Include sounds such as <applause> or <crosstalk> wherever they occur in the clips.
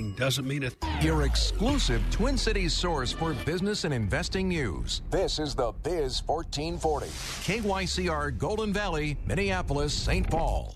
Doesn't mean it. Your exclusive Twin Cities source for business and investing news. This is the Biz 1440. KYCR Golden Valley, Minneapolis, St. Paul.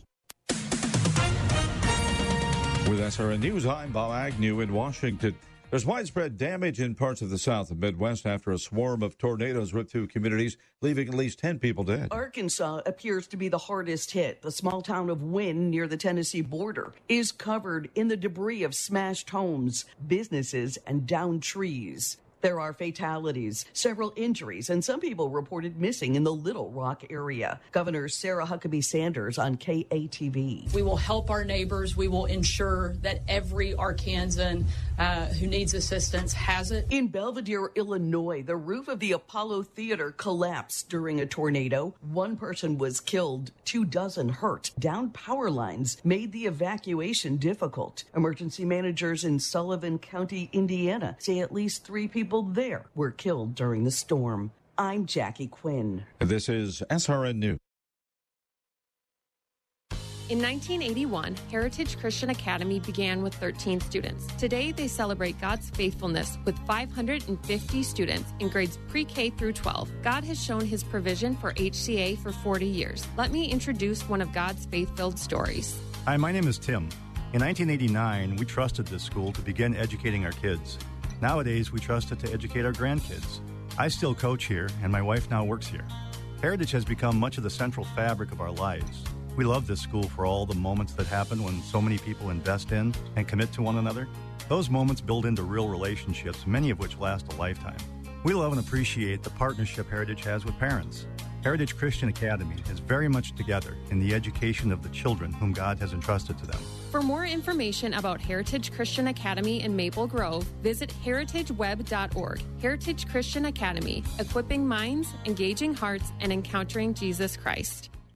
With SRN News, I'm Bob Agnew in Washington. There's widespread damage in parts of the South and Midwest after a swarm of tornadoes ripped through communities, leaving at least 10 people dead. Arkansas appears to be the hardest hit. The small town of Wynne, near the Tennessee border, is covered in the debris of smashed homes, businesses, and downed trees. There are fatalities, several injuries, and some people reported missing in the Little Rock area. Governor Sarah Huckabee Sanders on KATV. We will help our neighbors. We will ensure that every Arkansan uh, who needs assistance has it. In Belvidere, Illinois, the roof of the Apollo Theater collapsed during a tornado. One person was killed, two dozen hurt. Down power lines made the evacuation difficult. Emergency managers in Sullivan County, Indiana say at least three people there were killed during the storm. I'm Jackie Quinn. This is SRN News. In 1981, Heritage Christian Academy began with 13 students. Today, they celebrate God's faithfulness with 550 students in grades pre K through 12. God has shown his provision for HCA for 40 years. Let me introduce one of God's faith filled stories. Hi, my name is Tim. In 1989, we trusted this school to begin educating our kids. Nowadays, we trust it to educate our grandkids. I still coach here, and my wife now works here. Heritage has become much of the central fabric of our lives. We love this school for all the moments that happen when so many people invest in and commit to one another. Those moments build into real relationships, many of which last a lifetime. We love and appreciate the partnership Heritage has with parents. Heritage Christian Academy is very much together in the education of the children whom God has entrusted to them. For more information about Heritage Christian Academy in Maple Grove, visit heritageweb.org. Heritage Christian Academy, equipping minds, engaging hearts, and encountering Jesus Christ.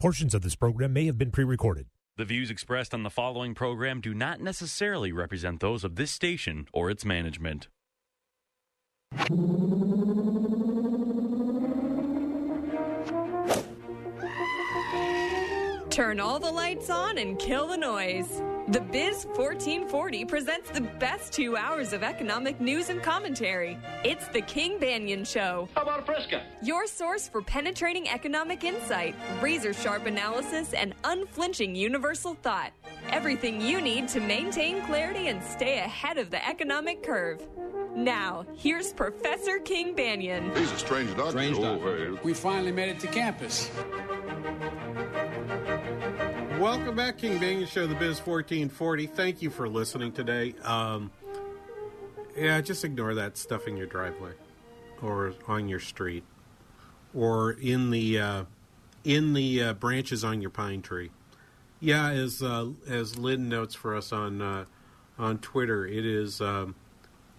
Portions of this program may have been pre recorded. The views expressed on the following program do not necessarily represent those of this station or its management. Turn all the lights on and kill the noise. The Biz 1440 presents the best two hours of economic news and commentary. It's the King Banaian Show. How about a Fresca? Your source for penetrating economic insight, razor sharp analysis, and unflinching universal thought. Everything you need to maintain clarity and stay ahead of the economic curve. Now, here's Professor King Banaian. He's a strange doctor. Strange doctor. We finally made it to campus. Welcome back, King Banaian Show, the Biz 1440. Thank you for listening today. Um, yeah, just ignore that stuff in your driveway or on your street or in the uh, in the uh, branches on your pine tree. Yeah, as uh, as Lynn notes for us on uh, on Twitter, it is um,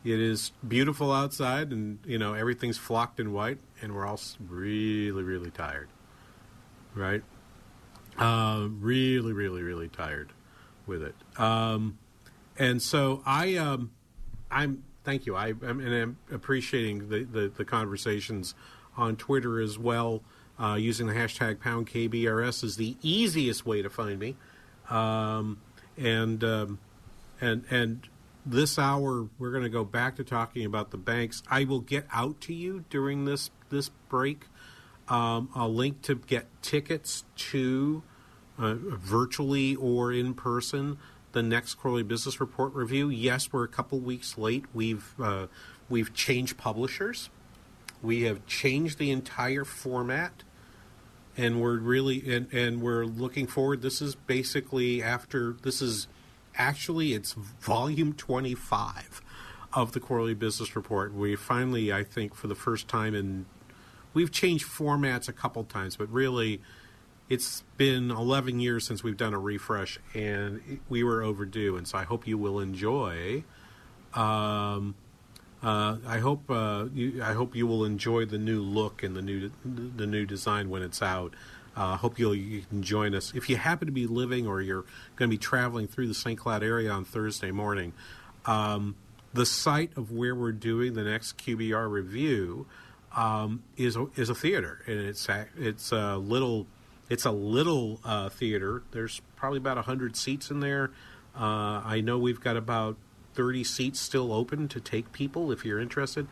it is beautiful outside, and you know everything's flocked in white, and we're all really really tired, right? Uh, really, really, really tired with it. Um, and so I, um, I'm thank you. I, am and I'm appreciating the, the, the conversations on Twitter as well. Uh, using the hashtag pound KBRS is the easiest way to find me. Um, and um, and and this hour we're going to go back to talking about the banks. I will get out to you during this this break um, a link to get tickets to uh, virtually or in person the next quarterly business report review. Yes, we're a couple weeks late. We've uh, we've changed publishers. We have changed the entire format, and we're really and, and we're looking forward. This is basically after this is actually it's volume twenty five of the quarterly business report. We finally, I think, for the first time in we've changed formats a couple times, but really it's been 11 years since we've done a refresh, and we were overdue. And so I hope you will enjoy. Um, uh, I hope uh, you, I hope you will enjoy the new look and the new the new design when it's out. I uh, hope you'll you can join us if you happen to be living or you're going to be traveling through the St. Cloud area on Thursday morning. Um, the site of where we're doing the next QBR review um, is a, is a theater, and it's it's a little it's a little uh, theater. There's probably about hundred seats in there. Uh, I know we've got about thirty seats still open to take people if you're interested,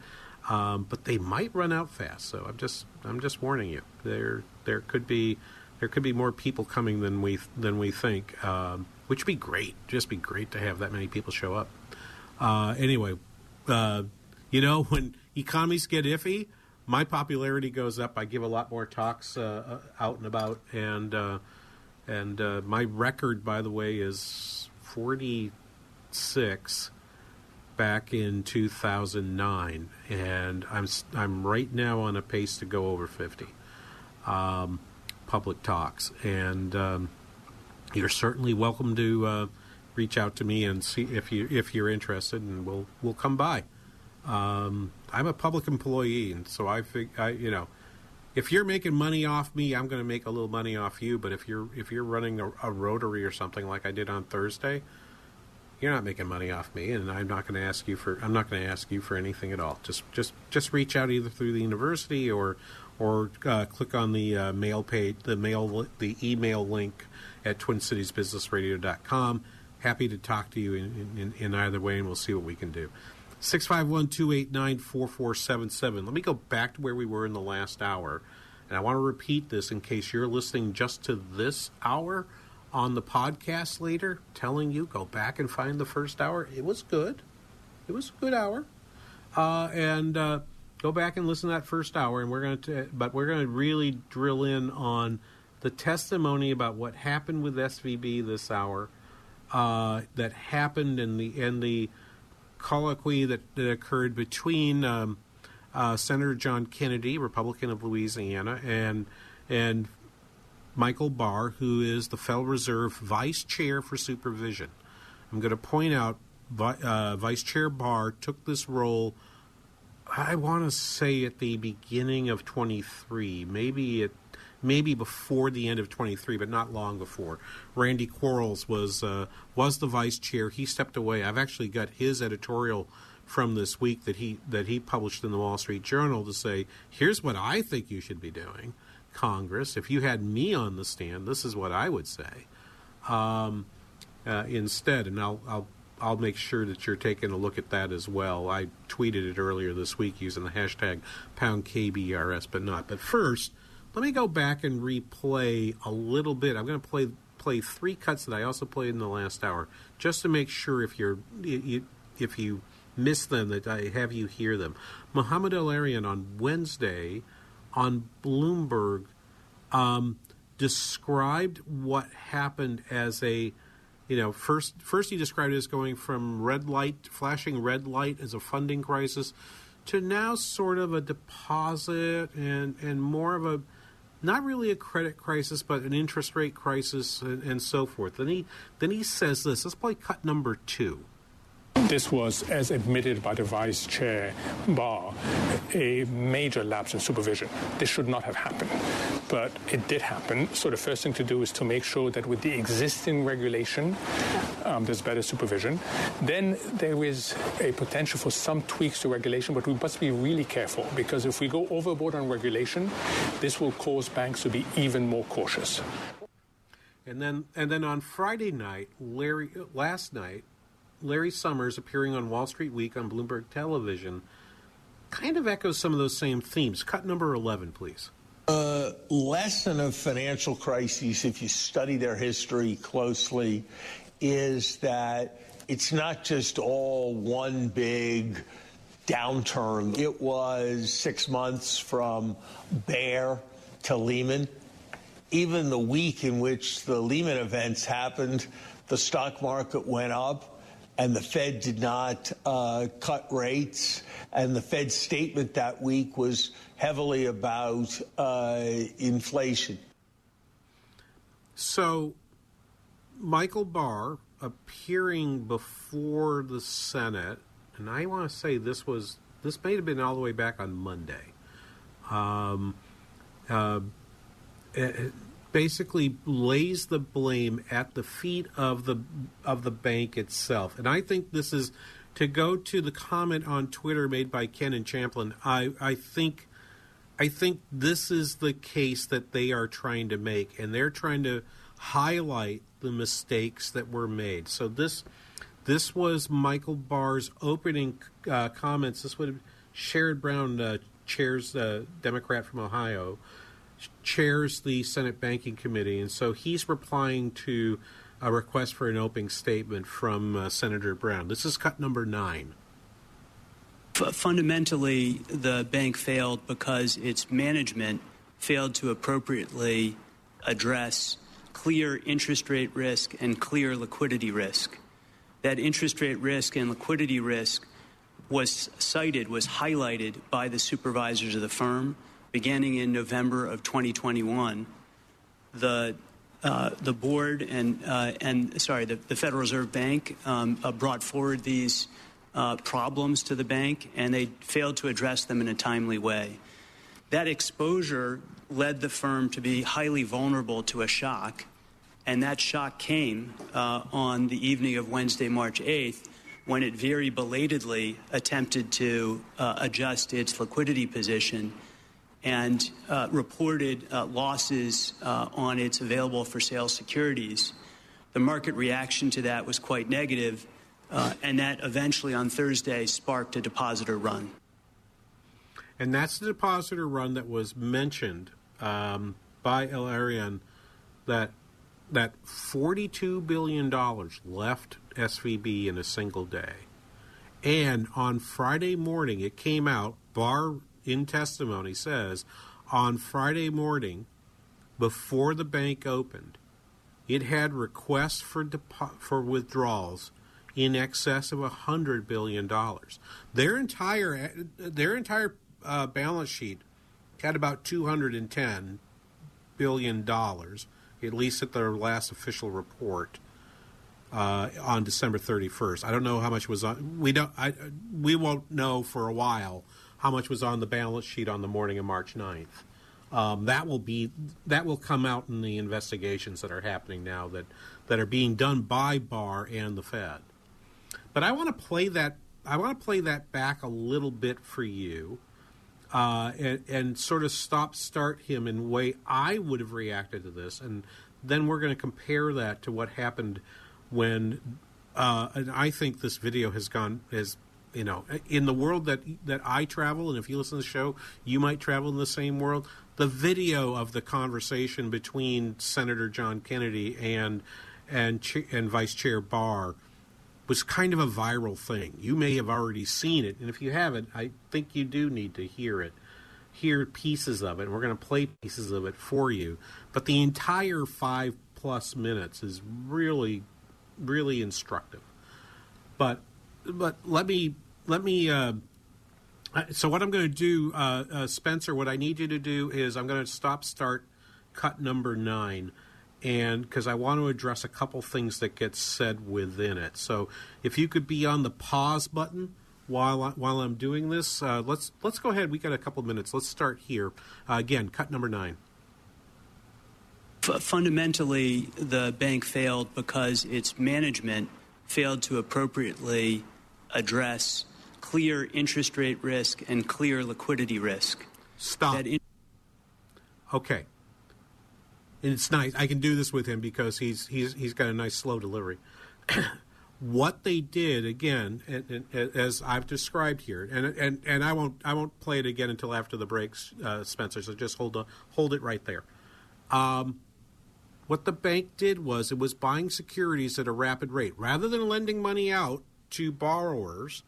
um, but they might run out fast. So I'm just I'm just warning you. There there could be there could be more people coming than we than we think, um, which would be great. Just be great to have that many people show up. Uh, anyway, uh, you know <laughs> when economies get iffy, my popularity goes up. I give a lot more talks uh, uh, out and about, and uh, and uh, my record, by the way, is forty six back in two thousand nine, and I'm I'm right now on a pace to go over fifty um, public talks, and um, you're certainly welcome to uh, reach out to me and see if you if you're interested, and we'll we'll come by. Um, I'm a public employee, and so I think I, you know, if you're making money off me, I'm going to make a little money off you. But if you're if you're running a, a rotary or something like I did on Thursday, you're not making money off me, and I'm not going to ask you for I'm not going to ask you for anything at all. Just just just reach out either through the university or or uh, click on the uh, mail page, the mail the email link at TwinCitiesBusinessRadio.com. Happy to talk to you in, in, in either way, and we'll see what we can do. 651 289 4477. Let me go back to where we were in the last hour. And I want to repeat this in case you're listening just to this hour on the podcast later, telling you go back and find the first hour. It was good. It was a good hour. Uh, and uh, go back and listen to that first hour. And we're going to, but we're going to really drill in on the testimony about what happened with SVB this hour, uh, that happened in the in the colloquy that, that occurred between um, uh, Senator John Kennedy, Republican of Louisiana, and and Michael Barr, who is the Federal Reserve Vice Chair for Supervision. I'm going to point out uh, Vice Chair Barr took this role. I want to say at the beginning of 23, maybe at maybe before the end of 23, but not long before. Randy Quarles was uh, was the vice chair. He stepped away. I've actually got his editorial from this week that he that he published in the Wall Street Journal to say, here's what I think you should be doing, Congress. If you had me on the stand, this is what I would say. Um, uh, instead, and I'll, I'll I'll make sure that you're taking a look at that as well. I tweeted it earlier this week using the hashtag pound KBRS, but not. But first, let me go back and replay a little bit. I'm going to play play three cuts that I also played in the last hour, just to make sure if you're if you miss them that I have you hear them. Mohamed El-Erian on Wednesday on Bloomberg um, described what happened as a you know first first he described it as going from red light flashing red light as a funding crisis to now sort of a deposit and and more of a not really a credit crisis, but an interest rate crisis and, and so forth. Then he then he says this. Let's play cut number two. This was, as admitted by the Vice Chair Barr, a major lapse in supervision. This should not have happened. But it did happen. So the first thing to do is to make sure that with the existing regulation, um, there's better supervision. Then there is a potential for some tweaks to regulation, but we must be really careful because if we go overboard on regulation, this will cause banks to be even more cautious. And then, and then on Friday night, Larry, last night, Larry Summers appearing on Wall Street Week on Bloomberg Television kind of echoes some of those same themes. Cut number 11, please. A lesson of financial crises, if you study their history closely, is that it's not just all one big downturn. It was six months from Bear to Lehman. Even the week in which the Lehman events happened, the stock market went up and the Fed did not uh, cut rates. And the Fed's statement that week was heavily about uh, inflation. So, Michael Barr appearing before the Senate, and I want to say this was this may have been all the way back on Monday. Um, uh, basically lays the blame at the feet of the of the bank itself. And I think this is to go to the comment on Twitter made by Ken and Champlin. I I think I think this is the case that they are trying to make, and they're trying to highlight the mistakes that were made. So this this was Michael Barr's opening uh, comments. This would have Sherrod Brown uh, chairs uh, Democrat from Ohio chairs the Senate Banking Committee, and so he's replying to a request for an opening statement from uh, Senator Brown. This is cut number nine. F- fundamentally, the bank failed because its management failed to appropriately address clear interest rate risk and clear liquidity risk. That interest rate risk and liquidity risk was cited, was highlighted by the supervisors of the firm beginning in November of 2021, the uh, the board and uh, and sorry, the, the, Federal Reserve Bank um, uh, brought forward these uh, problems to the bank, and they failed to address them in a timely way. That exposure led the firm to be highly vulnerable to a shock, and that shock came uh, on the evening of Wednesday, March 8th, when it very belatedly attempted to uh, adjust its liquidity position and uh, reported uh, losses uh, on its available for sale securities. The market reaction to that was quite negative, and that eventually on Thursday sparked a depositor run. And that's the depositor run that was mentioned um, by El-Erian that that $42 billion left SVB in a single day. And on Friday morning, it came out, Barr in testimony says on Friday morning, before the bank opened, it had requests for depo- for withdrawals in excess of hundred billion dollars. Their entire their entire uh, balance sheet had about two hundred and ten billion dollars, at least at their last official report uh, on December thirty first. I don't know how much was on. We don't. I, we won't know for a while how much was on the balance sheet on the morning of March 9th. Um, that will be that will come out in the investigations that are happening now that that are being done by Barr and the Fed. But I want to play that I want to play that back a little bit for you, uh, and, and sort of stop start him in the way I would have reacted to this, and then we're going to compare that to what happened when. Uh, and I think this video has gone has you know, in the world that that I travel, and if you listen to the show, you might travel in the same world. The video of the conversation between Senator John Kennedy and and and Vice Chair Barr was kind of a viral thing. You may have already seen it, and if you haven't, I think you do need to hear it, hear pieces of it. And we're going to play pieces of it for you. But the entire five plus minutes is really, really instructive. But but let me let me. Uh, so what I'm going to do, uh, uh, Spencer, what I need you to do is I'm going to stop start cut number nine, and because I want to address a couple things that get said within it. So if you could be on the pause button while I, while I'm doing this, uh, let's let's go ahead. We got a couple minutes. Let's start here uh, again. Cut number nine. F- fundamentally, the bank failed because its management failed to appropriately address clear interest rate risk and clear liquidity risk. Stop. In- okay. And it's nice. I can do this with him because he's he's he's got a nice slow delivery. <clears throat> what they did again, and, and, as I've described here, and and and I won't I won't play it again until after the breaks, uh, Spencer. So just hold a, hold it right there. Um, what the bank did was it was buying securities at a rapid rate rather than lending money out to borrowers.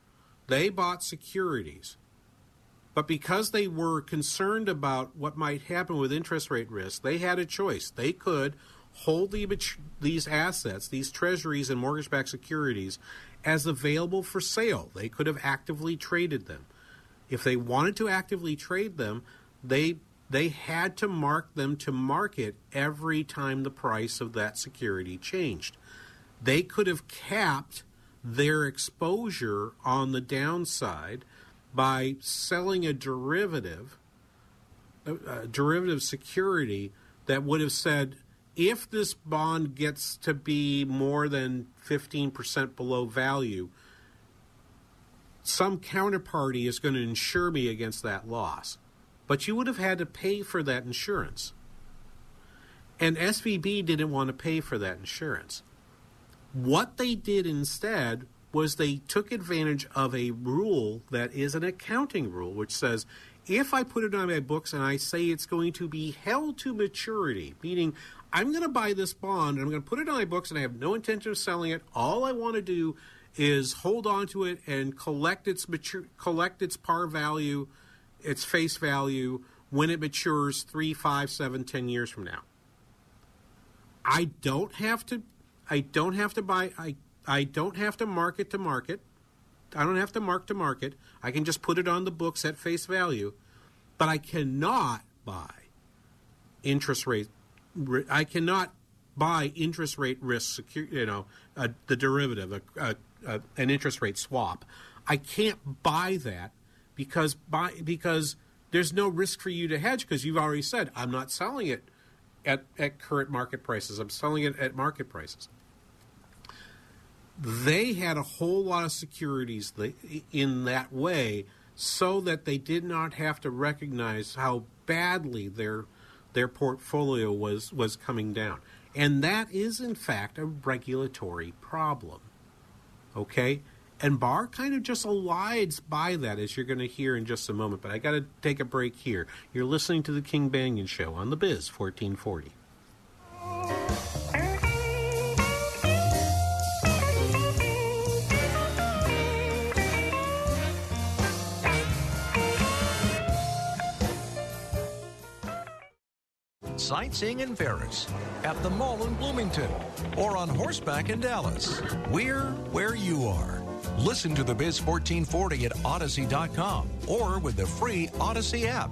They bought securities. But because they were concerned about what might happen with interest rate risk, they had a choice. They could hold the, these assets, these treasuries and mortgage backed securities, as available for sale. They could have actively traded them. If they wanted to actively trade them, they they had to mark them to market every time the price of that security changed. They could have capped their exposure on the downside by selling a derivative, a, a derivative security that would have said, if this bond gets to be more than 15% below value, some counterparty is going to insure me against that loss. But you would have had to pay for that insurance. And SVB didn't want to pay for that insurance. What they did instead was they took advantage of a rule that is an accounting rule, which says if I put it on my books and I say it's going to be held to maturity, meaning I'm going to buy this bond and I'm going to put it on my books and I have no intention of selling it, all I want to do is hold on to it and collect its mature, collect its par value, its face value when it matures three, five, seven, ten years from now. I don't have to. I don't have to buy. I I don't have to market to market. I don't have to mark to market. I can just put it on the books at face value. But I cannot buy interest rate. I cannot buy interest rate risk, you know, uh, the derivative, a, a, an interest rate swap. I can't buy that because buy because there's no risk for you to hedge because you've already said I'm not selling it at, at current market prices. I'm selling it at market prices. They had a whole lot of securities in that way so that they did not have to recognize how badly their their portfolio was was coming down. And that is in fact a regulatory problem. Okay and Barr kind of just elides by that, as you're going to hear in just a moment. But I got to take a break here. You're listening to the King Banaian Show on the Biz 1440. sightseeing in Paris, at the mall in Bloomington, or on horseback in Dallas. We're where you are. Listen to the Biz 1440 at Audacy.com or with the free Audacy app.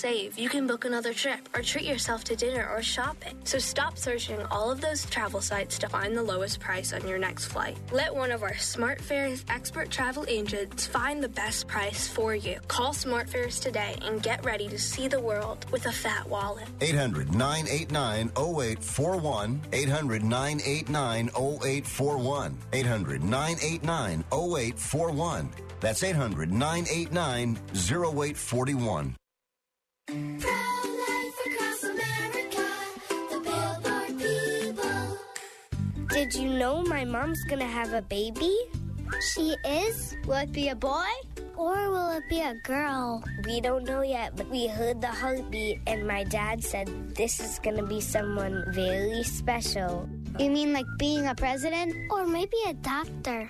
save, you can book another trip or treat yourself to dinner or shopping. So stop searching all of those travel sites to find the lowest price on your next flight. Let one of our SmartFares expert travel agents find the best price for you. Call SmartFares today and get ready to see the world with a fat wallet. 800 989 0841. 800 989 0841. 800 989 0841. That's 800 989 0841. Did you know my mom's gonna have a baby? She is? Will it be a boy Or will it be a girl? We don't know yet, but we heard the heartbeat, and my dad said this is gonna be someone very special. You mean like being a president? Or maybe a doctor?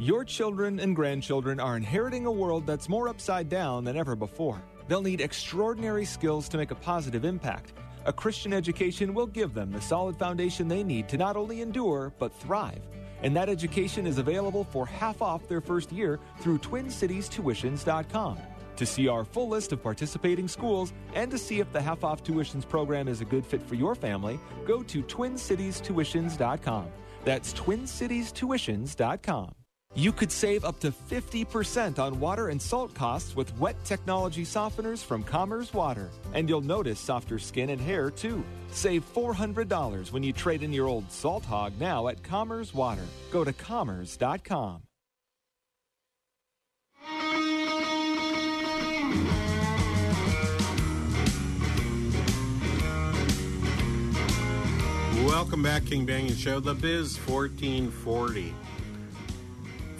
Your children and grandchildren are inheriting a world that's more upside down than ever before. They'll need extraordinary skills to make a positive impact. A Christian education will give them the solid foundation they need to not only endure, but thrive. And that education is available for half off their first year through TwinCitiesTuitions.com. To see our full list of participating schools and to see if the half off tuitions program is a good fit for your family, go to TwinCitiesTuitions.com. That's TwinCitiesTuitions.com. You could save up to 50% on water and salt costs with wet technology softeners from Commerce Water. And you'll notice softer skin and hair too. Save $400 when you trade in your old salt hog now at Commerce Water. Go to commerce.com. Welcome back, King Banaian Show, The Biz 1440.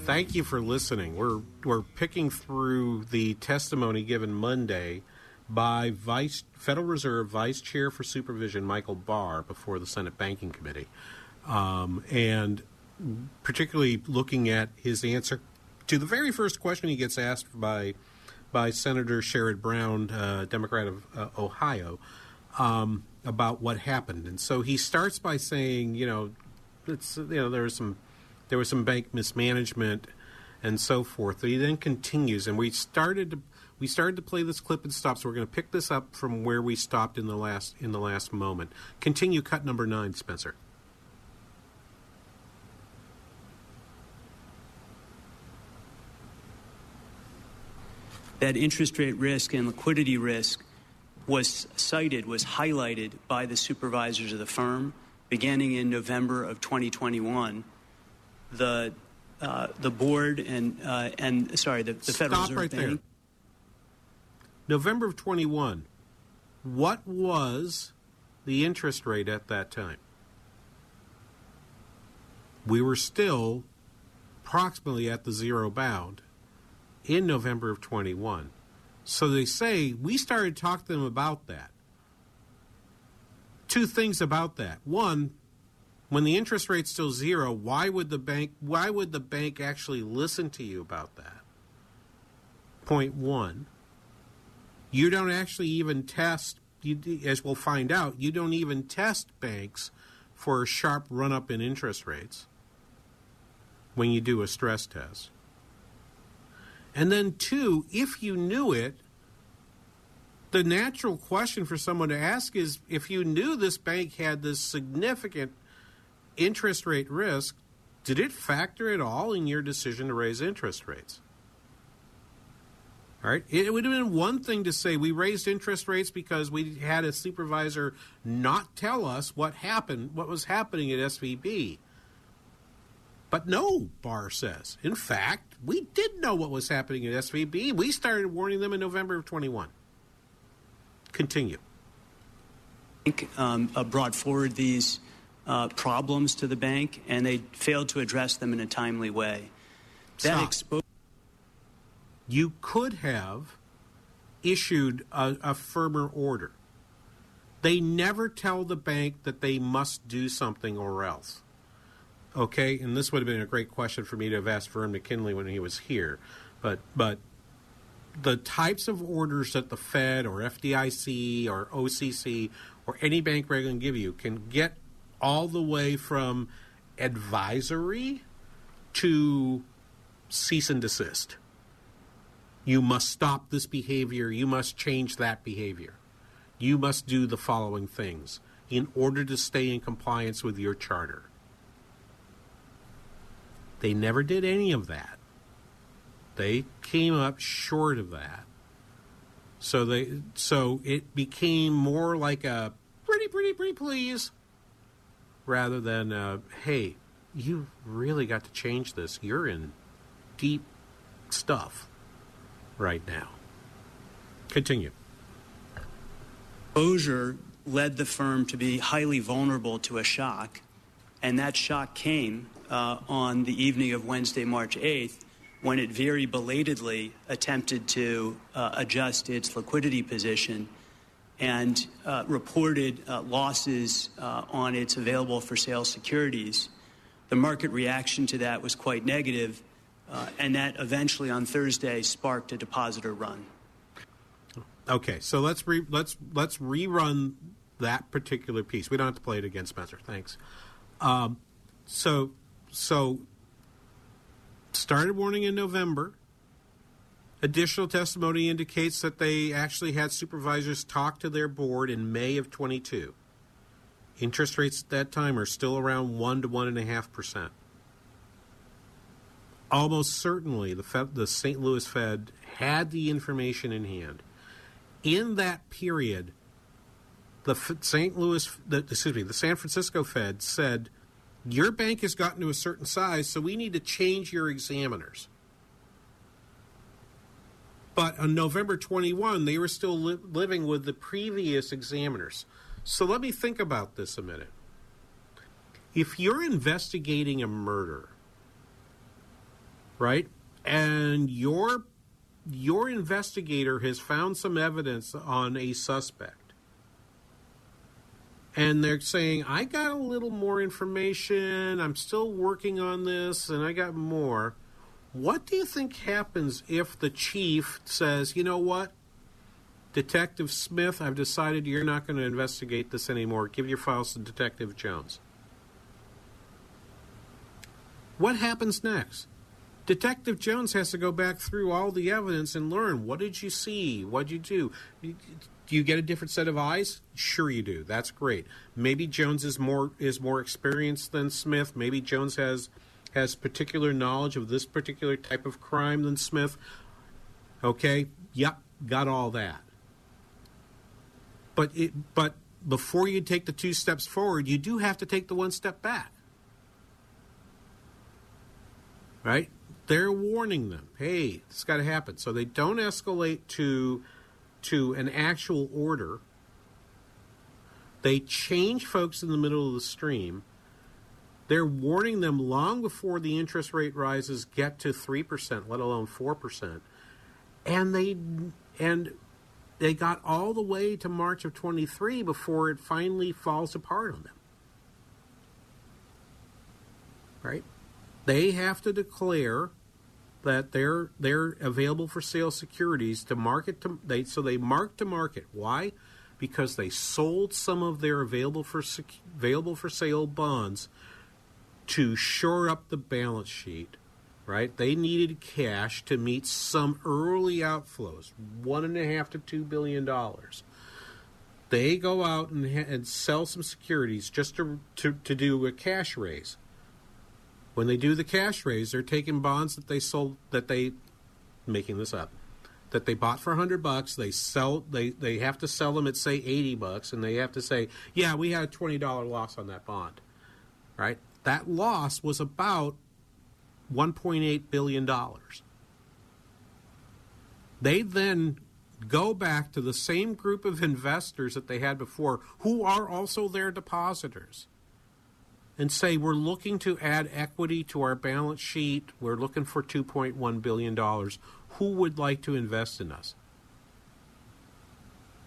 Thank you for listening. We're we're picking through the testimony given Monday by Vice Federal Reserve Vice Chair for Supervision Michael Barr before the Senate Banking Committee, um, and particularly looking at his answer to the very first question he gets asked by by Senator Sherrod Brown, uh, Democrat of uh, Ohio, um, about what happened. And so he starts by saying, you know, it's you know there was some there was some bank mismanagement and so forth. He then continues, and we started to we started to play this clip and stop. So we're going to pick this up from where we stopped in the last in the last moment. Continue cut number nine, Spencer. That interest rate risk and liquidity risk was cited, was highlighted by the supervisors of the firm beginning in November of 2021. The uh, the board and uh, and sorry, the, the Federal Stop Reserve right Bank. there. November of 21. What was the interest rate at that time? We were still approximately at the zero bound in November of 21. So they say we started talking to them about that. Two things about that. One, when the interest rate's still zero, why would the bank why would the bank actually listen to you about that? Point 1. You don't actually even test you, as we'll find out, you don't even test banks for a sharp run up in interest rates when you do a stress test. And then, two, if you knew it, the natural question for someone to ask is if you knew this bank had this significant interest rate risk, did it factor at all in your decision to raise interest rates? All right. It would have been one thing to say we raised interest rates because we had a supervisor not tell us what happened, what was happening at SVB. But no, Barr says. In fact, we did know what was happening at SVB. We started warning them in November of 21. Continue. um, uh, brought forward these uh, problems to the bank, and they failed to address them in a timely way. That exposed. You could have issued a, a firmer order. They never tell the bank that they must do something or else. Okay, and this would have been a great question for me to have asked Vern McKinley when he was here, but but the types of orders that the Fed or FDIC or OCC or any bank regular can give you can get all the way from advisory to cease and desist. You must stop this behavior. You must change that behavior. You must do the following things in order to stay in compliance with your charter. They never did any of that. They came up short of that. So they so it became more like a pretty pretty pretty please rather than uh, hey, you really got to change this. You're in deep stuff right now. Continue. Exposure led the firm to be highly vulnerable to a shock, and that shock came uh, on the evening of Wednesday, March 8th, when it very belatedly attempted to uh, adjust its liquidity position and uh, reported uh, losses uh, on its available for sale securities. The market reaction to that was quite negative, uh, and that eventually on Thursday sparked a depositor run. Okay, so let's re- let's let's rerun that particular piece. We don't have to play it again, Spencer. Thanks. Um, so so started warning in November. Additional testimony indicates that they actually had supervisors talk to their board in May of 22. Interest rates at that time are still around 1 to 1.5%. Almost certainly, the, Fed, the St. Louis Fed had the information in hand. In that period, the St. Louis, the, excuse me, the San Francisco Fed said, Your bank has gotten to a certain size, so we need to change your examiners. But on November 21, they were still li- living with the previous examiners. So let me think about this a minute. If you're investigating a murder, right, and your your investigator has found some evidence on a suspect, and they're saying, I got a little more information, I'm still working on this, and I got more what do you think happens if the chief says, you know what, Detective Smith, I've decided you're not going to investigate this anymore. Give your files to Detective Jones. What happens next? Detective Jones has to go back through all the evidence and learn what did you see? What did you do? Do you get a different set of eyes? Sure you do. That's great. Maybe Jones is more is more experienced than Smith. Maybe Jones has has particular knowledge of this particular type of crime than Smith. Okay, yep, got all that. But it, but before you take the two steps forward, you do have to take the one step back. Right? They're warning them, hey, has got to happen. So they don't escalate to to an actual order. They change folks in the middle of the stream they're warning them long before the interest rate rises get to 3%, let alone 4%. And they and they got all the way to March of 23 before it finally falls apart on them. Right? They have to declare that they're they're available for sale securities to market to they so they mark to market. Why? Because they sold some of their available for available for sale bonds to shore up the balance sheet, right? They needed cash to meet some early outflows, one and a half to two billion dollars. They go out and, and sell some securities just to, to, to do a cash raise. When they do the cash raise, they're taking bonds that they sold that they making this up that they bought for 100 bucks. They sell they they have to sell them at say 80 bucks and they have to say yeah we had a $20 loss on that bond. Right? That loss was about $1.8 billion. They then go back to the same group of investors that they had before, who are also their depositors, and say, We're looking to add equity to our balance sheet. We're looking for $2.1 billion. Who would like to invest in us?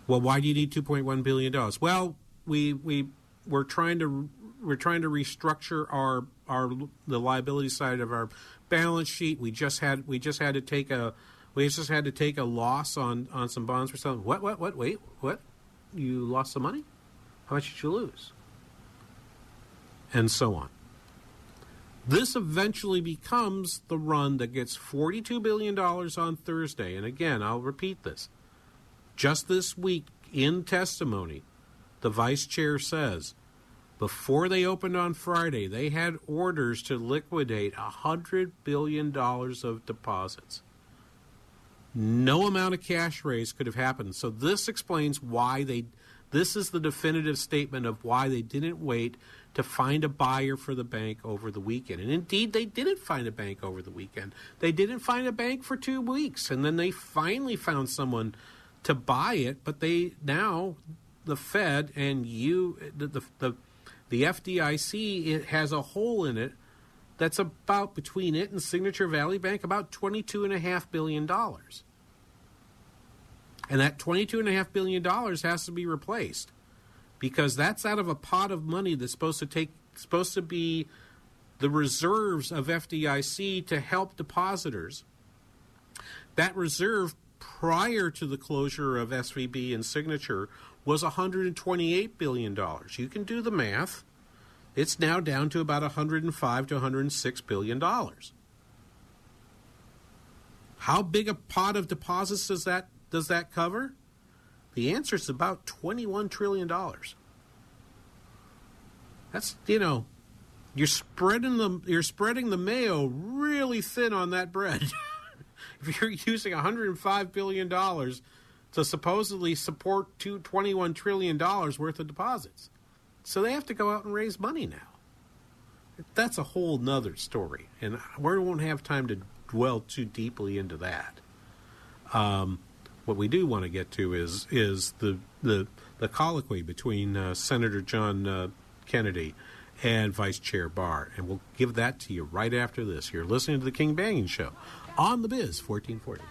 Well, why do you need $2.1 billion? Well, we, we, we're trying to we're trying to restructure our our the liability side of our balance sheet. We just had we just had to take a we just had to take a loss on on some bonds for something. What what what? Wait, what? You lost some money? How much did you lose? And so on. This eventually becomes the run that gets $42 billion on Thursday. And again, I'll repeat this. Just this week, in testimony, the vice chair says before they opened on Friday, they had orders to liquidate $100 billion of deposits. No amount of cash raise could have happened. So this explains why they this is the definitive statement of why they didn't wait to find a buyer for the bank over the weekend. And indeed, they didn't find a bank over the weekend. They didn't find a bank for two weeks. And then they finally found someone to buy it. But they now, the Fed and you, the, the, the, the FDIC, it has a hole in it that's about between it and Signature Valley Bank about $22.5 billion. And that $22.5 billion has to be replaced because that's out of a pot of money that's supposed to take supposed to be the reserves of FDIC to help depositors. That reserve prior to the closure of SVB and Signature was 128 billion dollars. You can do the math. It's now down to about 105 to 106 billion dollars. How big a pot of deposits does that does that cover? The answer is about $21 trillion. That's, you know, you're spreading the you're spreading the mayo really thin on that bread. <laughs> if you're using 105 billion dollars to supposedly support two, 21 trillion dollars worth of deposits. So they have to go out and raise money now. That's a whole nother story, and we won't have time to dwell too deeply into that. Um, what we do want to get to is is the the, the colloquy between uh, Senator John uh, Kennedy and Vice Chair Barr, and we'll give that to you right after this. You're listening to the King Banaian Show on the Biz 1440.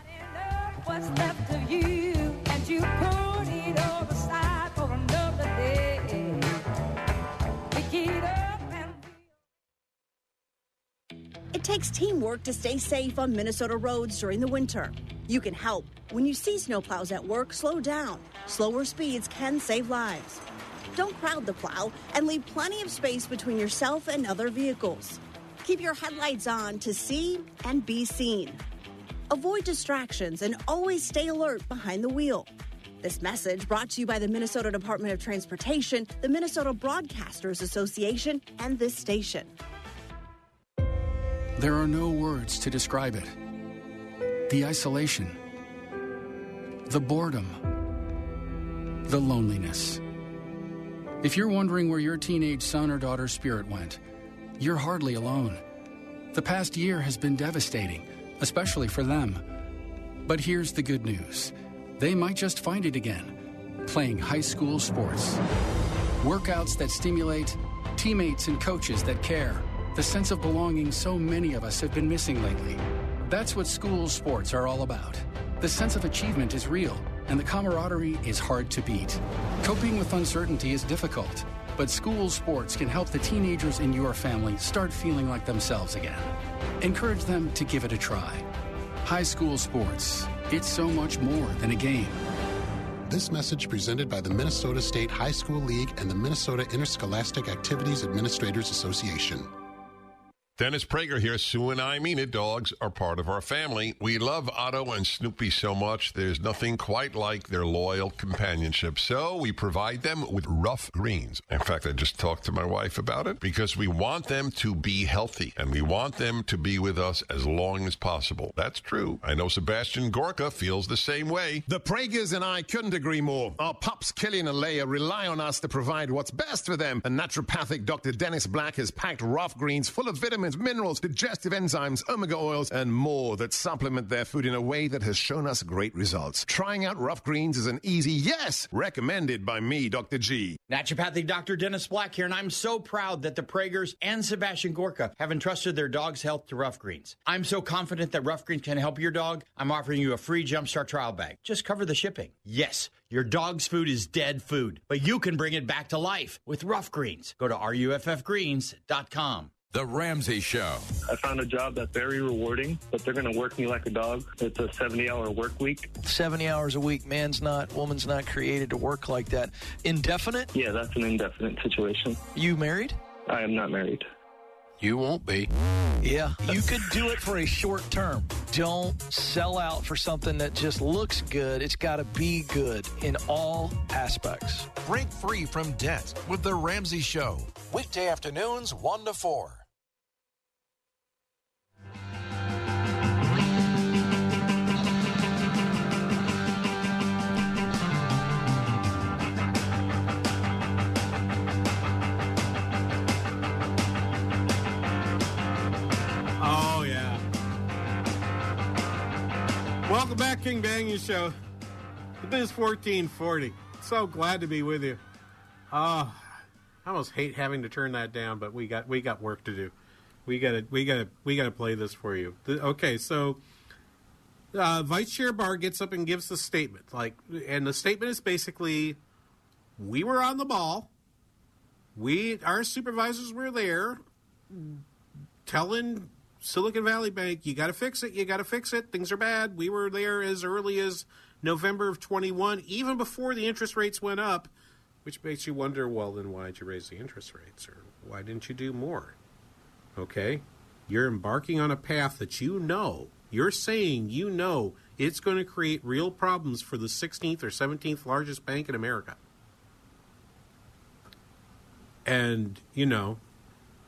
Takes teamwork to stay safe on Minnesota roads during the winter. You can help. When you see snowplows at work, slow down. Slower speeds can save lives. Don't crowd the plow and leave plenty of space between yourself and other vehicles. Keep your headlights on to see and be seen. Avoid distractions and always stay alert behind the wheel. This message brought to you by the Minnesota Department of Transportation, the Minnesota Broadcasters Association, and this station. There are no words to describe it. The isolation, the boredom, the loneliness. If you're wondering where your teenage son or daughter's spirit went, you're hardly alone. The past year has been devastating, especially for them. But here's the good news they might just find it again playing high school sports. Workouts that stimulate, teammates and coaches that care, the sense of belonging so many of us have been missing lately. That's what school sports are all about. The sense of achievement is real and the camaraderie is hard to beat. Coping with uncertainty is difficult, but school sports can help the teenagers in your family start feeling like themselves again. Encourage them to give it a try. High school sports, it's so much more than a game. This message presented by the Minnesota State High School League and the Minnesota Interscholastic Activities Administrators Association. Dennis Prager here. Sue and I mean it. Dogs are part of our family. We love Otto and Snoopy so much. There's nothing quite like their loyal companionship. So we provide them with Ruff Greens. In fact, I just talked to my wife about it because we want them to be healthy and we want them to be with us as long as possible. That's true. I know Sebastian Gorka feels the same way. The Pragers and I couldn't agree more. Our pups, Killian and Leia, rely on us to provide what's best for them. And naturopathic Dr. Dennis Black has packed Ruff Greens full of vitamins vitamins, minerals, digestive enzymes, omega oils, and more that supplement their food in a way that has shown us great results. Trying out Ruff Greens is an easy yes, recommended by me, Dr. G. Naturopathic Dr. Dennis Black here, and I'm so proud that the Pragers and Sebastian Gorka have entrusted their dog's health to Ruff Greens. I'm so confident that Ruff Greens can help your dog, I'm offering you a free Jumpstart trial bag. Just cover the shipping. Yes, your dog's food is dead food, but you can bring it back to life with Ruff Greens. Go to ruffgreens.com. The Ramsey Show. I found a job that's very rewarding, but they're going to work me like a dog. It's a 70 hour work week. 70 hours a week. Man's not, woman's not created to work like that. Indefinite? Yeah, that's an indefinite situation. You married? I am not married. You won't be. Yeah, you could do it for a short term. Don't sell out for something that just looks good. It's got to be good in all aspects. Break free from debt with The Ramsey Show. Weekday afternoons, 1 to 4. Back, King Banaian Show. The Biz 1440. So glad to be with you. Oh, I almost hate having to turn that down, but we got we got work to do. We gotta we gotta we gotta play this for you. The- okay, so uh, Vice Chair Barr gets up and gives the statement, like, and the statement is basically, we were on the ball. We our supervisors were there, telling Silicon Valley Bank, you got to fix it. You got to fix it. Things are bad. We were there as early as November of 21, even before the interest rates went up, which makes you wonder, well, then why did you raise the interest rates? Or why didn't you do more? Okay? You're embarking on a path that you know, you're saying you know it's going to create real problems for the 16th or 17th largest bank in America. And, you know,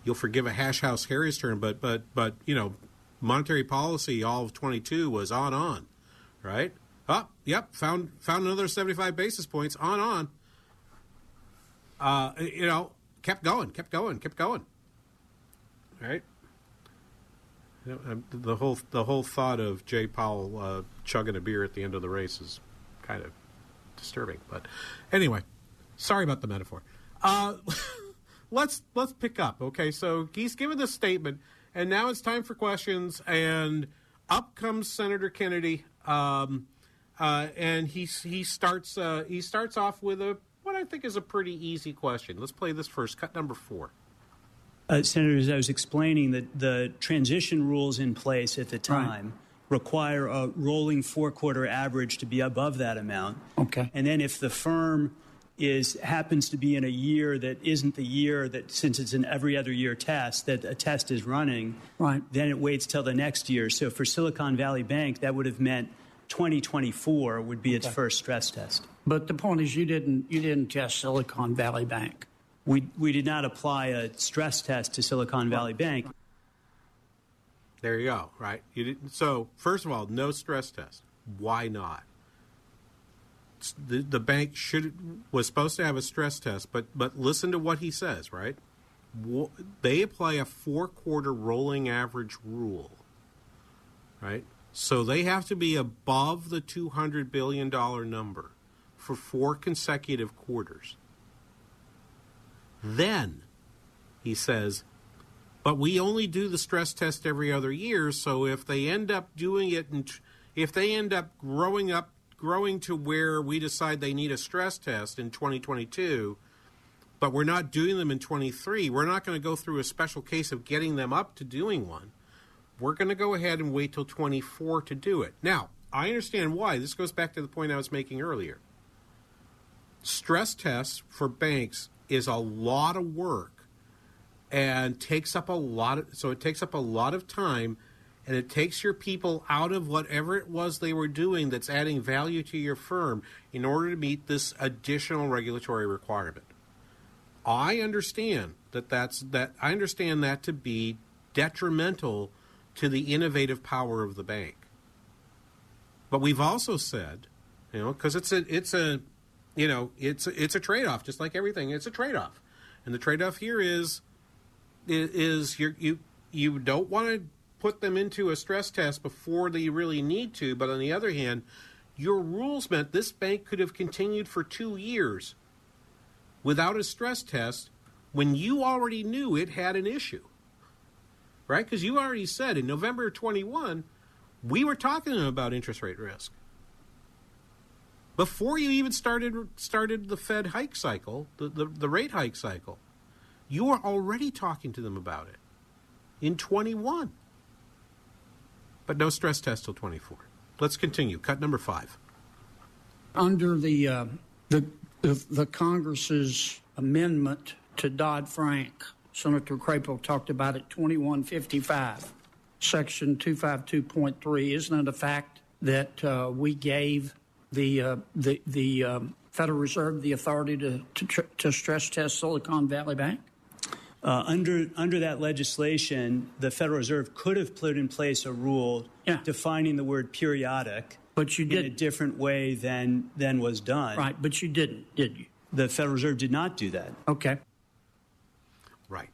you'll forgive a hash house Harriers term, but but but you know, monetary policy all of 22 was on on, right? Oh, yep, found found another 75 basis points on on. Uh, you know, kept going, kept going, kept going. Right? The whole the whole thought of Jay Powell uh, chugging a beer at the end of the race is kind of disturbing. But anyway, sorry about the metaphor. Uh, <laughs> let's let's pick up. Okay, so he's given the statement, and now it's time for questions. And up comes Senator Kennedy, um, uh, and he he starts uh, he starts off with a what I think is a pretty easy question. Let's play this first. Cut number four. Uh, Senator, as I was explaining, that the transition rules in place at the time require a rolling four-quarter average to be above that amount. Okay. And then if the firm is happens to be in a year that isn't the year that since it's an every other year test that a test is running, Right. then it waits till the next year. So for Silicon Valley Bank, that would have meant 2024 would be its Okay. first stress test. But the point is, you didn't you didn't test Silicon Valley Bank. We we did not apply a stress test to Silicon Valley Bank. There you go. Right. You didn't, so first of all, no stress test. Why not? The, the bank should was supposed to have a stress test, but but listen to what he says. Right. They apply a four quarter rolling average rule. Right. So they have to be above the two hundred billion dollar number for four consecutive quarters. Then he says but we only do the stress test every other year so if they end up doing it and if they end up growing up growing to where we decide they need a stress test in 2022 but we're not doing them in 23 we're not going to go through a special case of getting them up to doing one. We're going to go ahead and wait till 24 to do it. Now i understand why this goes back to the point i was making earlier. Stress tests for banks is a lot of work and takes up a lot of so it takes up a lot of time and it takes your people out of whatever it was they were doing that's adding value to your firm in order to meet this additional regulatory requirement. I understand that that's that i understand that to be detrimental to the innovative power of the bank. But we've also said you know because it's a it's a you know it's a, it's a trade-off just like everything. It's a trade-off. And the trade-off here is is, you're, you you don't want to put them into a stress test before they really need to but on the other hand your rules meant this bank could have continued for two years without a stress test when you already knew it had an issue right because you already said in november 21 we were talking to them about interest rate risk before you even started started the Fed hike cycle, the, the, the rate hike cycle, you were already talking to them about it in 21. But no stress test till 24. Let's continue. Cut number five. Under the uh, the, the the Congress's amendment to Dodd Frank, Senator Crapo talked about it, 2155, Section 252.3. Isn't it a fact that uh, we gave the, uh, the, the um, Federal Reserve the authority to, to, to stress test Silicon Valley Bank? Uh, under under that legislation, the Federal Reserve could have put in place a rule defining the word periodic, but you in did a different way than than was done. Right, but you didn't, did you? The Federal Reserve did not do that. Okay. Right.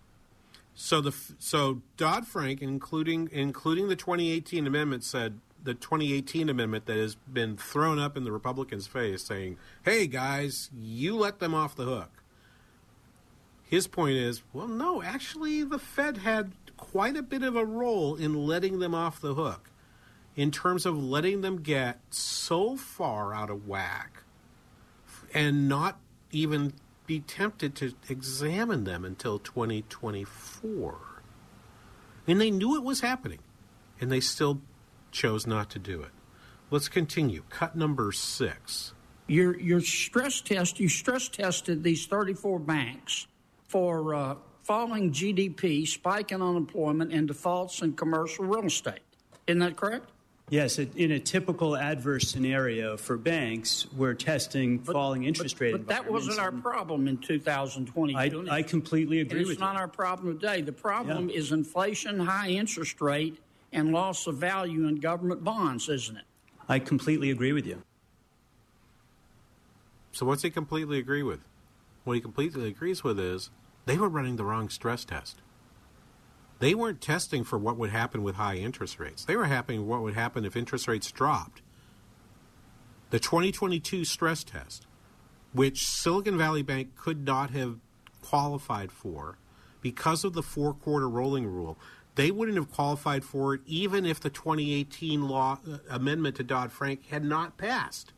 So the so Dodd Frank, including including the 2018 amendment, said the 2018 amendment that has been thrown up in the Republicans' face, saying, "Hey guys, you let them off the hook." His point is, well, no, actually, the Fed had quite a bit of a role in letting them off the hook, in terms of letting them get so far out of whack, and not even be tempted to examine them until 2024. And they knew it was happening, and they still chose not to do it. Let's continue. Cut number six. Your your stress test, you stress tested these 34 banks for uh, falling GDP, spike in unemployment, and defaults in commercial real estate. Isn't that correct? Yes, it- in a typical adverse scenario for banks, we're testing falling interest rate But that wasn't our problem in 2022. I, I completely agree And with it's not our problem today. The problem Yeah. is inflation, high interest rate, and loss of value in government bonds, isn't it? I completely agree with you. So what's he completely agree with? What he completely agrees with is they were running the wrong stress test. They weren't testing for what would happen with high interest rates. They were happening what would happen if interest rates dropped. The 2022 stress test, which Silicon Valley Bank could not have qualified for because of the four quarter rolling rule, they wouldn't have qualified for it even if the 2018 law uh, amendment to Dodd Frank had not passed.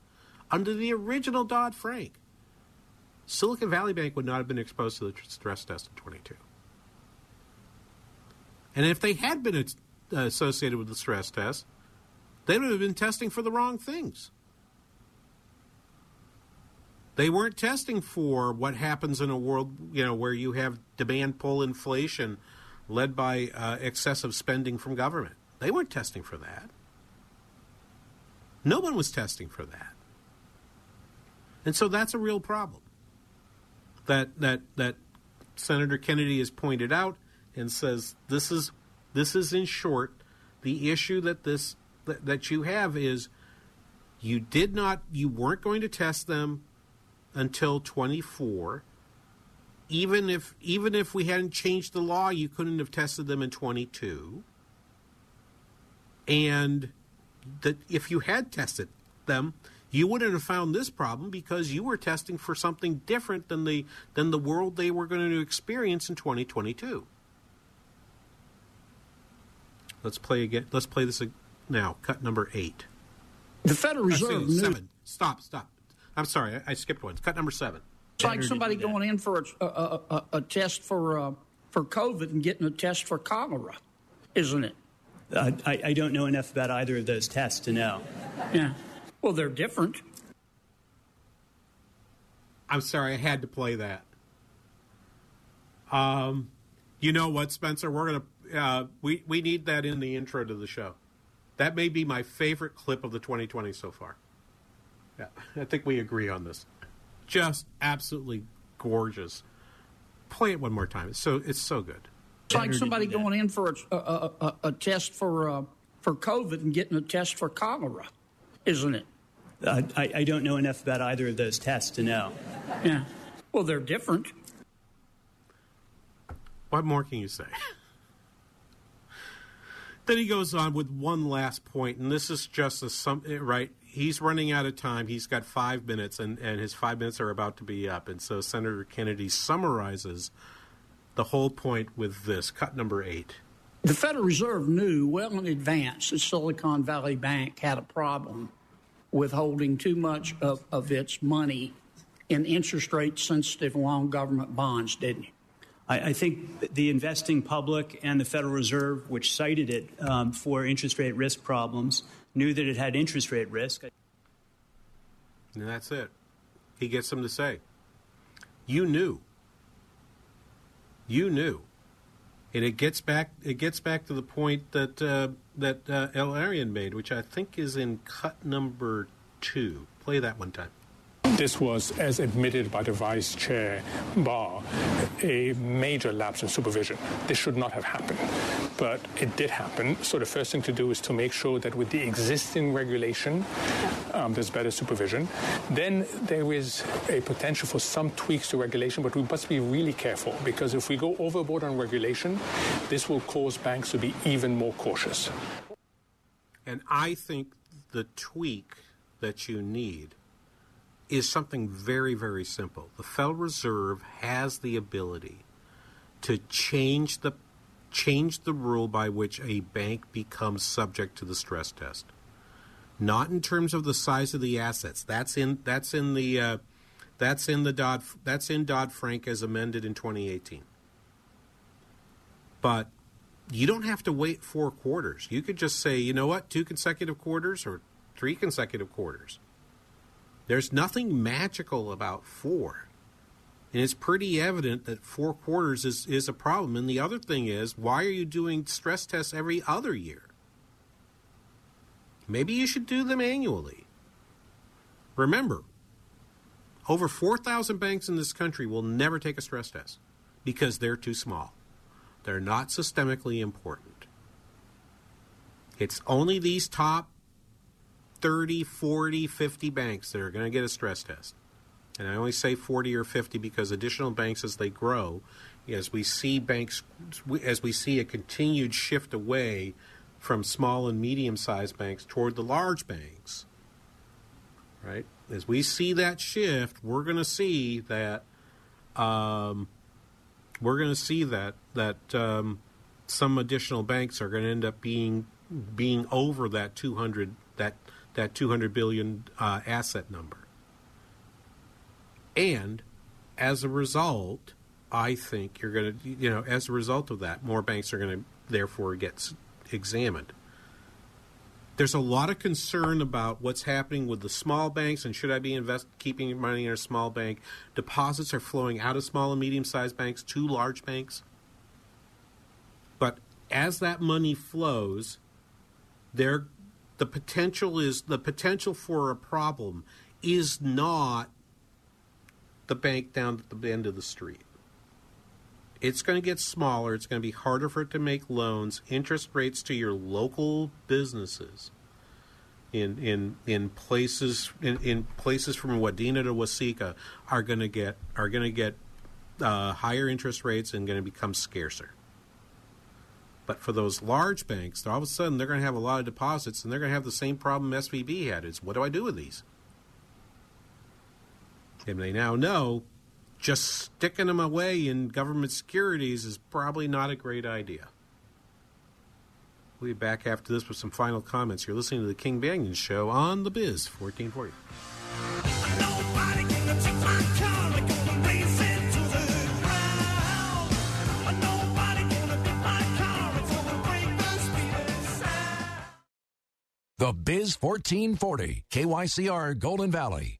Under the original Dodd Frank, Silicon Valley Bank would not have been exposed to the stress test in 22. And if they had been uh, associated with the stress test, they would have been testing for the wrong things. They weren't testing for what happens in a world, you know, where you have demand pull inflation led by uh, excessive spending from government. They weren't testing for that. No one was testing for that. And so that's a real problem. That that that Senator Kennedy has pointed out and says this is this is in short the issue that this that, that you have is you did not you weren't going to test them until 24 even if even if we hadn't changed the law you couldn't have tested them in 22 and that if you had tested them you wouldn't have found this problem because you were testing for something different than the than the world they were going to experience in 2022 let's play again let's play this now cut number 8 The Federal Reserve Actually, 7 stop stop i'm sorry I, I skipped one cut number 7 It's like somebody going in for a, a, a, a test for uh, for COVID and getting a test for cholera, isn't it? Uh, I, I don't know enough about either of those tests to know. Yeah. Well, they're different. I'm sorry, I had to play that. Um, you know what, Spencer? We're gonna uh, we we need that in the intro to the show. That may be my favorite clip of the 2020 so far. Yeah, I think we agree on this. Just absolutely gorgeous. Play it one more time. It's so it's so good. It's like somebody going in for a, a, a, a test for uh, for COVID and getting a test for cholera, isn't it? Uh, I, I don't know enough about either of those tests to know. Yeah. Well, they're different. What more can you say? then he goes on with one last point, and this is just a some right. He's running out of time. He's got five minutes, and, and his five minutes are about to be up. And so Senator Kennedy summarizes the whole point with this cut number eight. The Federal Reserve knew well in advance that Silicon Valley Bank had a problem with holding too much of, of its money in interest rate sensitive long government bonds, didn't you? I, I think the investing public and the Federal Reserve, which cited it um, for interest rate risk problems, knew that it had interest rate risk. And that's it. He gets them to say, You knew. You knew And it gets back it gets back to the point that uh, that uh, El-Erian made, which I think is in cut number two. Play that one time. This was, as admitted by the Vice Chair Barr, a major lapse in supervision. This should not have happened, but it did happen. So the first thing to do is to make sure that with the existing regulation, um, there's better supervision. Then there is a potential for some tweaks to regulation, but we must be really careful because if we go overboard on regulation, this will cause banks to be even more cautious. And I think the tweak that you need is something very, very simple. The Federal Reserve has the ability to change the change the rule by which a bank becomes subject to the stress test. Not in terms of the size of the assets. That's in that's in the uh, that's in the Dodd that's in Dodd Frank as amended in 2018. But you don't have to wait four quarters. You could just say, you know what, two consecutive quarters or three consecutive quarters. There's nothing magical about four. And it's pretty evident that four quarters is, is a problem. And the other thing is, why are you doing stress tests every other year? Maybe you should do them annually. Remember, over 4,000 banks in this country will never take a stress test because they're too small. They're not systemically important. It's only these top 30, 40, 50 banks that are going to get a stress test. And I only say 40 or 50 because additional banks, as they grow, as we see banks, as we see a continued shift away from small and medium sized banks toward the large banks, right? As we see that shift, we're going to see that um, we're going to see that that um, some additional banks are going to end up being being over that 200 that that 200 billion uh, asset number. And as a result, I think you're going to, you know, as a result of that, more banks are going to therefore get examined. There's a lot of concern about what's happening with the small banks and should I be invest keeping money in a small bank? Deposits are flowing out of small and medium sized banks to large banks. But as that money flows, they're the potential is the potential for a problem is not the bank down at the end of the street. It's going to get smaller. It's going to be harder for it to make loans. Interest rates to your local businesses in in in places in, in places from Wadena to Waseca are going to get are going to get uh, higher interest rates and going to become scarcer. But for those large banks, all of a sudden they're going to have a lot of deposits and they're going to have the same problem SVB had is what do I do with these? And they now know just sticking them away in government securities is probably not a great idea. We'll be back after this with some final comments. You're listening to the King Banaian Show on The Biz 1440. The Biz 1440, KYCR Golden Valley.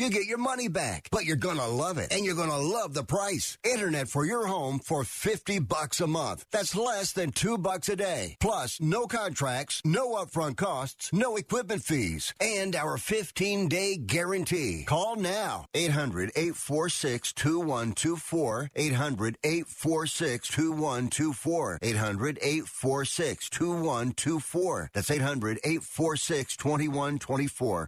you get your money back. But you're gonna love it and you're gonna love the price. Internet for your home for 50 bucks a month. That's less than 2 bucks a day. Plus no contracts, no upfront costs, no equipment fees, and our 15-day guarantee. Call now. 800-846-2124. 800-846-2124. 800-846-2124. That's 800-846-2124.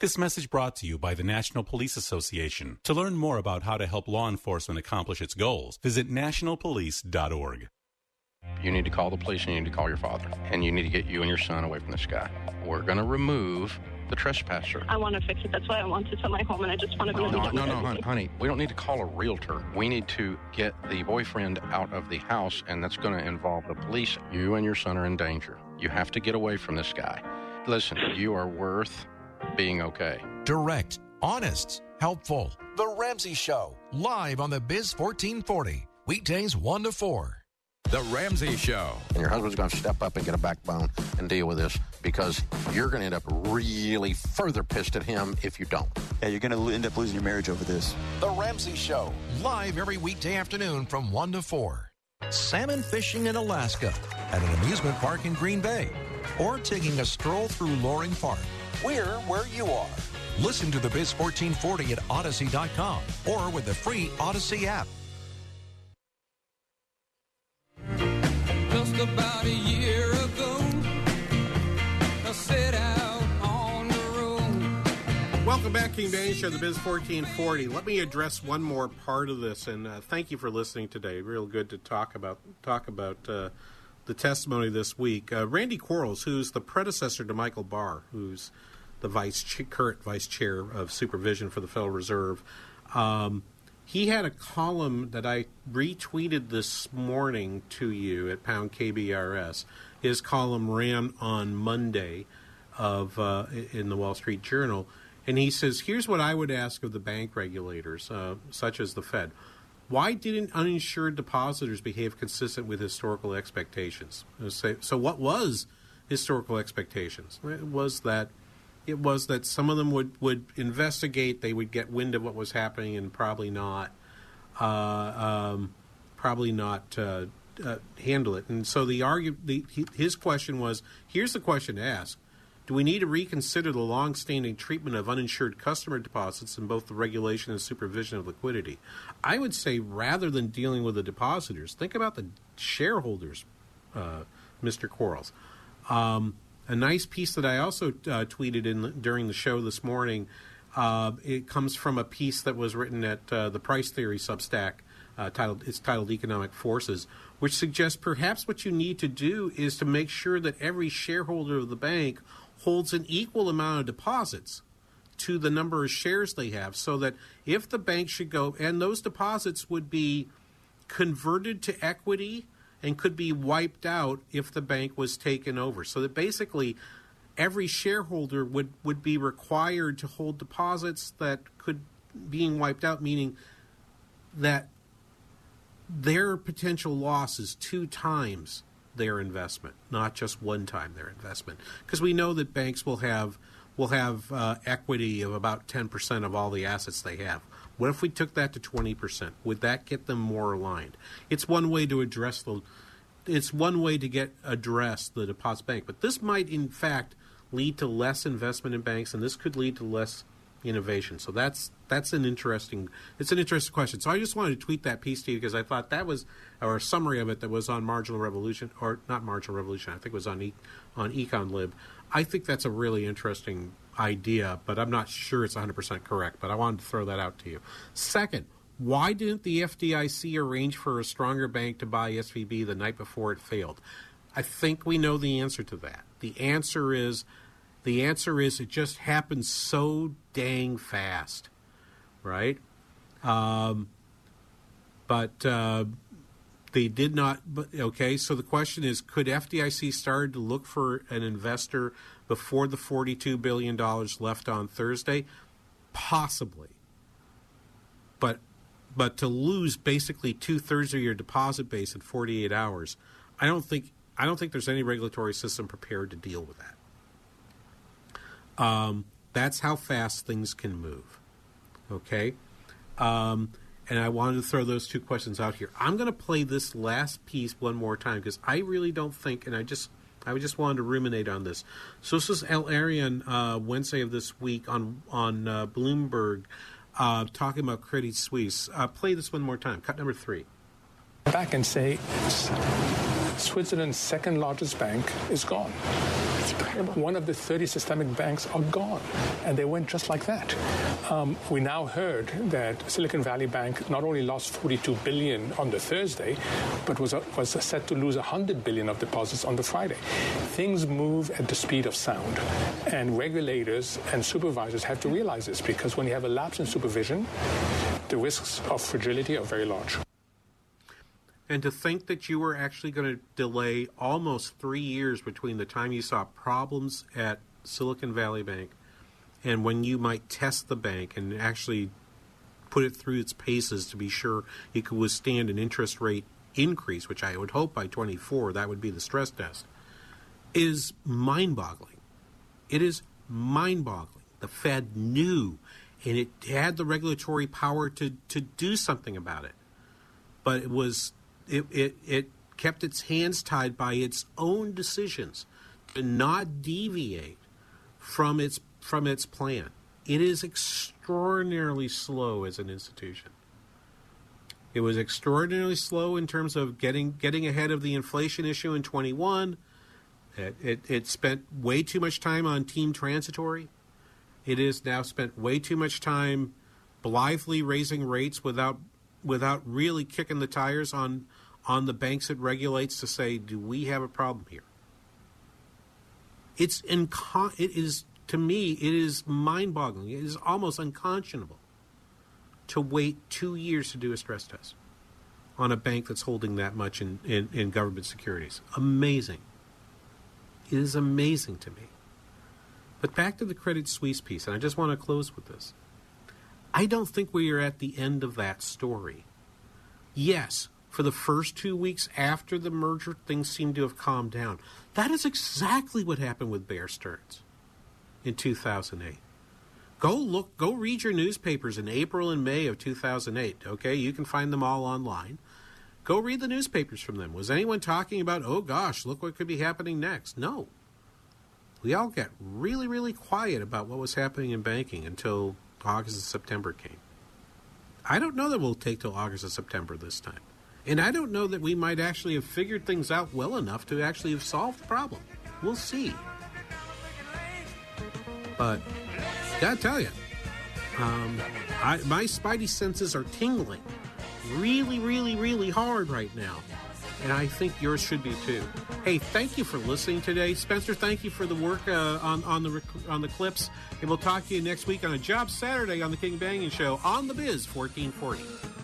This message brought to you by the National Police Association. To learn more about how to help law enforcement accomplish its goals, visit nationalpolice.org. You need to call the police and you need to call your father. And you need to get you and your son away from this guy. We're going to remove the trespasser. I want to fix it. That's why I want to sell my home, and I just want to be No, able no, to no, no, honey, honey. We don't need to call a realtor. We need to get the boyfriend out of the house, and that's going to involve the police. You and your son are in danger. You have to get away from this guy. Listen, you are worth being okay. Direct, honest, helpful. The Ramsey Show, live on the Biz 1440. Weekdays 1 to 4. The Ramsey Show. And your husband's going to step up and get a backbone and deal with this because you're going to end up really further pissed at him if you don't. Yeah, you're going to end up losing your marriage over this. The Ramsey Show, live every weekday afternoon from 1 to 4. Salmon fishing in Alaska, at an amusement park in Green Bay, or taking a stroll through Loring Park. We're where you are. Listen to the Biz 1440 at Audacy.com or with the free Audacy app. Just about a year ago, I set out on the road. Welcome back, King Banaian Show, the Biz 1440. Let me address one more part of this, and uh, thank you for listening today. Real good to talk about talk about uh, the testimony this week. Uh, Randy Quarles, who's the predecessor to Michael Barr, who's the vice current vice chair of supervision for the Federal Reserve. Um, he had a column that I retweeted this morning to you at Pound KBRS. His column ran on Monday of uh, in the Wall Street Journal, and he says, "Here's what I would ask of the bank regulators, uh, such as the Fed: Why didn't uninsured depositors behave consistent with historical expectations? So, so what was historical expectations? It was that." It was that some of them would, would investigate, they would get wind of what was happening, and probably not, uh, um, probably not uh, uh, handle it. And so the argue, the, his question was: Here's the question to ask: Do we need to reconsider the long-standing treatment of uninsured customer deposits in both the regulation and supervision of liquidity? I would say rather than dealing with the depositors, think about the shareholders, uh, Mr. Quarles. Um, a nice piece that I also uh, tweeted in during the show this morning. Uh, it comes from a piece that was written at uh, the Price Theory Substack. Uh, titled it's titled Economic Forces, which suggests perhaps what you need to do is to make sure that every shareholder of the bank holds an equal amount of deposits to the number of shares they have, so that if the bank should go and those deposits would be converted to equity and could be wiped out if the bank was taken over. So that basically every shareholder would, would be required to hold deposits that could being wiped out, meaning that their potential loss is two times their investment, not just one time their investment. Because we know that banks will have will have uh, equity of about ten percent of all the assets they have. What if we took that to twenty percent? Would that get them more aligned? It's one way to address the. It's one way to get address the deposit bank, but this might in fact lead to less investment in banks, and this could lead to less innovation. So that's that's an interesting it's an interesting question. So I just wanted to tweet that piece to you because I thought that was a summary of it that was on Marginal Revolution or not Marginal Revolution. I think it was on e, on EconLib. I think that's a really interesting idea, but I'm not sure it's 100% correct. But I wanted to throw that out to you. Second, why didn't the FDIC arrange for a stronger bank to buy SVB the night before it failed? I think we know the answer to that. The answer is the answer is it just happened so dang fast, right? Um, but uh, they did not. Okay, so the question is, could FDIC start to look for an investor before the forty-two billion dollars left on Thursday? Possibly, but but to lose basically two thirds of your deposit base in forty-eight hours, I don't think I don't think there's any regulatory system prepared to deal with that. Um, that's how fast things can move. Okay? Um, and I wanted to throw those two questions out here. I'm going to play this last piece one more time because I really don't think, and I just I just wanted to ruminate on this. So this is El-Erian uh, Wednesday of this week on on uh, Bloomberg uh, talking about Credit Suisse. Uh, play this one more time. Cut number three. Back and say Switzerland's second largest bank is gone. Incredible. One of the 30 systemic banks are gone, and they went just like that. Um, we now heard that Silicon Valley Bank not only lost 42 billion on the Thursday, but was uh, was set to lose 100 billion of deposits on the Friday. Things move at the speed of sound, and regulators and supervisors have to realize this because when you have a lapse in supervision, the risks of fragility are very large. And to think that you were actually going to delay almost three years between the time you saw problems at Silicon Valley Bank and when you might test the bank and actually put it through its paces to be sure it could withstand an interest rate increase, which I would hope by 24 that would be the stress test, is mind boggling. It is mind boggling. The Fed knew and it had the regulatory power to, to do something about it. But it was it, it, it kept its hands tied by its own decisions to not deviate from its from its plan. It is extraordinarily slow as an institution. It was extraordinarily slow in terms of getting getting ahead of the inflation issue in 21. It, it, it spent way too much time on team transitory. It has now spent way too much time blithely raising rates without without really kicking the tires on on the banks it regulates to say, do we have a problem here? It's inco- it is to me it is mind-boggling. It is almost unconscionable to wait two years to do a stress test on a bank that's holding that much in, in, in government securities. Amazing. It is amazing to me. But back to the Credit Suisse piece, and I just want to close with this. I don't think we are at the end of that story. Yes, for the first two weeks after the merger, things seem to have calmed down. That is exactly what happened with Bear Stearns in 2008. Go look, go read your newspapers in April and May of 2008. Okay, you can find them all online. Go read the newspapers from them. Was anyone talking about, oh gosh, look what could be happening next? No. We all got really, really quiet about what was happening in banking until August and September came. I don't know that we'll take till August and September this time. And I don't know that we might actually have figured things out well enough to actually have solved the problem. We'll see. But gotta tell you, um, I, my spidey senses are tingling really, really, really hard right now. And I think yours should be too. Hey, thank you for listening today, Spencer. Thank you for the work uh, on on the on the clips, and we'll talk to you next week on a Job Saturday on the King Banaian Show on the Biz 1440.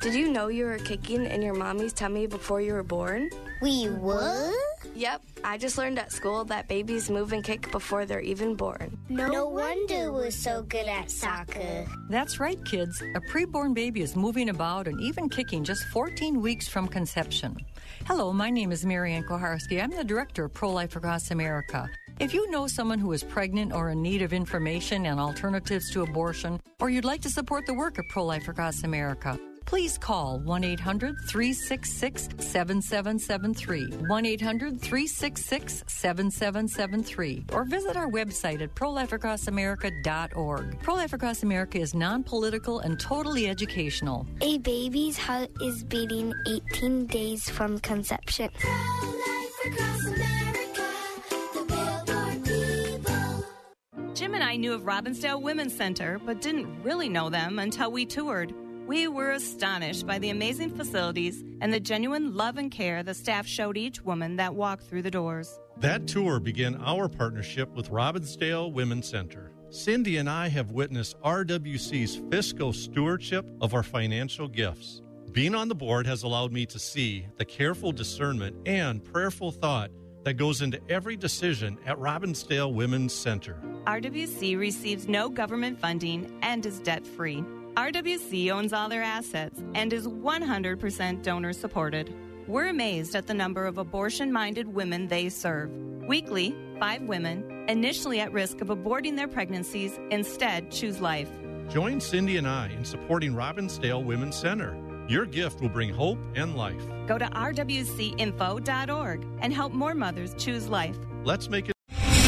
Did you know you were kicking in your mommy's tummy before you were born? We were? Yep, I just learned at school that babies move and kick before they're even born. No, no wonder we're so good at soccer. That's right, kids. A preborn baby is moving about and even kicking just 14 weeks from conception. Hello, my name is Mary Ann Kuharski. I'm the director of Pro Life Across America. If you know someone who is pregnant or in need of information and alternatives to abortion, or you'd like to support the work of Pro Life Across America, please call 1 800 366 7773. 1 800 366 7773. Or visit our website at prolifeacrossamerica.org. Pro Life Across America is non political and totally educational. A baby's heart is beating 18 days from conception. Jim and I knew of Robbinsdale Women's Center, but didn't really know them until we toured. We were astonished by the amazing facilities and the genuine love and care the staff showed each woman that walked through the doors. That tour began our partnership with Robbinsdale Women's Center. Cindy and I have witnessed RWC's fiscal stewardship of our financial gifts. Being on the board has allowed me to see the careful discernment and prayerful thought that goes into every decision at Robbinsdale Women's Center. RWC receives no government funding and is debt free. RWC owns all their assets and is 100% donor supported. We're amazed at the number of abortion minded women they serve. Weekly, five women, initially at risk of aborting their pregnancies, instead choose life. Join Cindy and I in supporting Robbinsdale Women's Center. Your gift will bring hope and life. Go to rwcinfo.org and help more mothers choose life. Let's make it.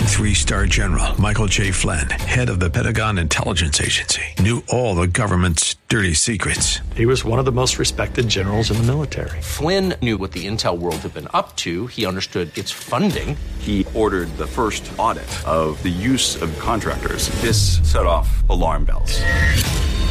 Three star general Michael J. Flynn, head of the Pentagon Intelligence Agency, knew all the government's dirty secrets. He was one of the most respected generals in the military. Flynn knew what the intel world had been up to, he understood its funding. He ordered the first audit of the use of contractors. This set off alarm bells.